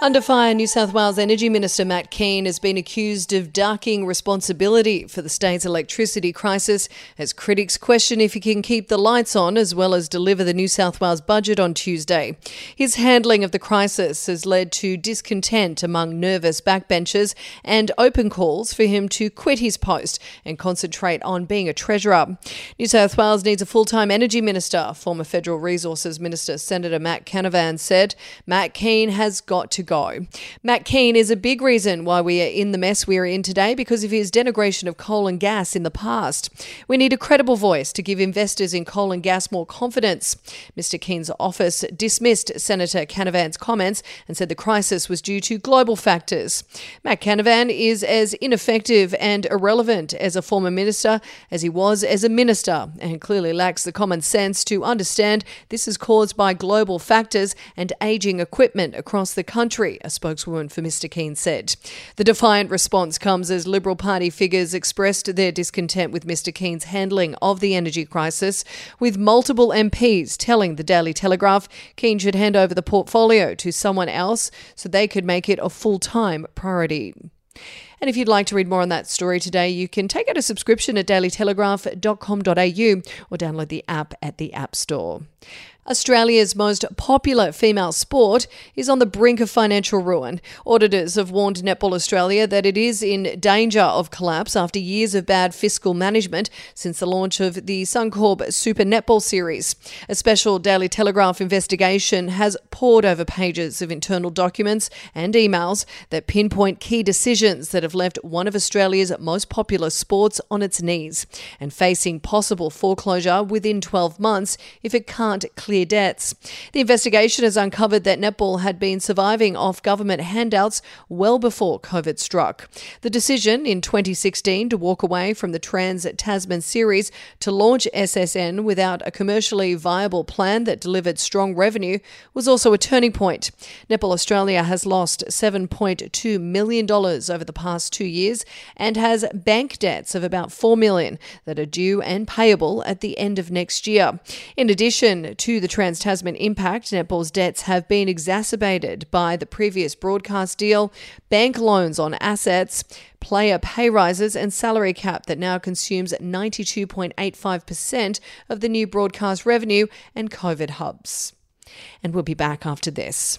Under fire, New South Wales Energy Minister Matt Kean has been accused of ducking responsibility for the state's electricity crisis as critics question if he can keep the lights on as well as deliver the New South Wales budget on Tuesday. His handling of the crisis has led to discontent among nervous backbenchers and open calls for him to quit his post and concentrate on being a treasurer. New South Wales needs a full time energy minister, former Federal Resources Minister Senator Matt Canavan said. Matt Kean has got to go. Matt Kean is a big reason why we are in the mess we are in today because of his denigration of coal and gas in the past. We need a credible voice to give investors in coal and gas more confidence. Mr. Kean's office dismissed Senator Canavan's comments and said the crisis was due to global factors. Matt Canavan is as ineffective and irrelevant as a former minister as he was as a minister and clearly lacks the common sense to understand this is caused by global factors and aging equipment across the country country, a spokeswoman for Mr. Kean said. The defiant response comes as Liberal Party figures expressed their discontent with Mr. Kean's handling of the energy crisis, with multiple MPs telling the Daily Telegraph Kean should hand over the portfolio to someone else so they could make it a full time priority. And if you'd like to read more on that story today, you can take out a subscription at dailytelegraph.com.au or download the app at the App Store. Australia's most popular female sport is on the brink of financial ruin. Auditors have warned Netball Australia that it is in danger of collapse after years of bad fiscal management since the launch of the Suncorp Super Netball Series. A special Daily Telegraph investigation has pored over pages of internal documents and emails that pinpoint key decisions that have left one of Australia's most popular sports on its knees and facing possible foreclosure within 12 months if it can't clear clear debts. The investigation has uncovered that netball had been surviving off government handouts well before COVID struck. The decision in 2016 to walk away from the Trans Tasman series to launch SSN without a commercially viable plan that delivered strong revenue was also a turning point. Netball Australia has lost $7.2 million over the past two years and has bank debts of about 4 million that are due and payable at the end of next year. In addition to the the Trans Tasman impact, netball's debts have been exacerbated by the previous broadcast deal, bank loans on assets, player pay rises, and salary cap that now consumes 92.85% of the new broadcast revenue and COVID hubs. And we'll be back after this.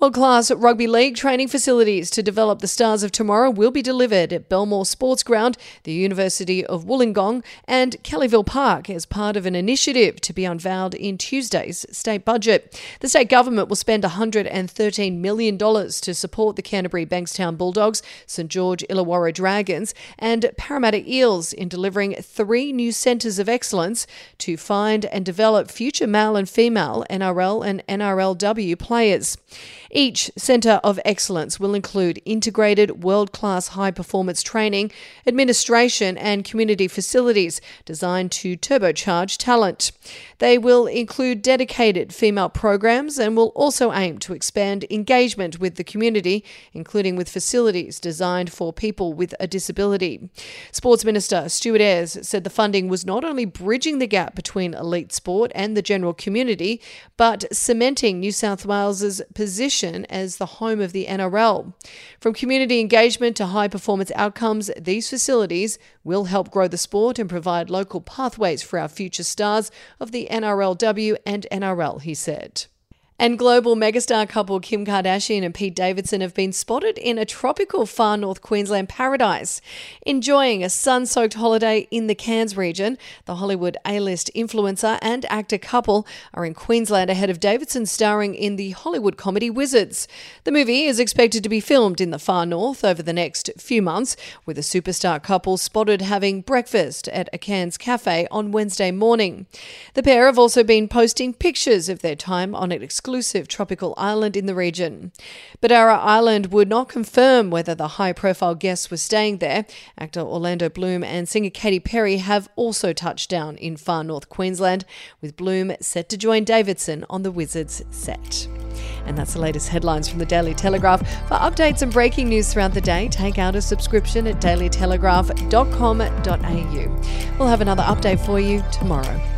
World class rugby league training facilities to develop the stars of tomorrow will be delivered at Belmore Sports Ground, the University of Wollongong, and Kellyville Park as part of an initiative to be unveiled in Tuesday's state budget. The state government will spend $113 million to support the Canterbury Bankstown Bulldogs, St George Illawarra Dragons, and Parramatta Eels in delivering three new centres of excellence to find and develop future male and female NRL and NRLW players. Each Centre of Excellence will include integrated world class high performance training, administration, and community facilities designed to turbocharge talent. They will include dedicated female programs and will also aim to expand engagement with the community, including with facilities designed for people with a disability. Sports Minister Stuart Ayres said the funding was not only bridging the gap between elite sport and the general community, but cementing New South Wales's position as the home of the NRL. From community engagement to high performance outcomes, these facilities will help grow the sport and provide local pathways for our future stars of the NRLW and NRL, he said. And global megastar couple Kim Kardashian and Pete Davidson have been spotted in a tropical far north Queensland paradise. Enjoying a sun soaked holiday in the Cairns region, the Hollywood A list influencer and actor couple are in Queensland ahead of Davidson starring in the Hollywood comedy Wizards. The movie is expected to be filmed in the far north over the next few months, with a superstar couple spotted having breakfast at a Cairns cafe on Wednesday morning. The pair have also been posting pictures of their time on an exclusive exclusive tropical island in the region. Bedarra Island would not confirm whether the high profile guests were staying there. Actor Orlando Bloom and singer Katy Perry have also touched down in far north Queensland, with Bloom set to join Davidson on the Wizards set. And that's the latest headlines from the Daily Telegraph. For updates and breaking news throughout the day, take out a subscription at dailytelegraph.com.au. We'll have another update for you tomorrow.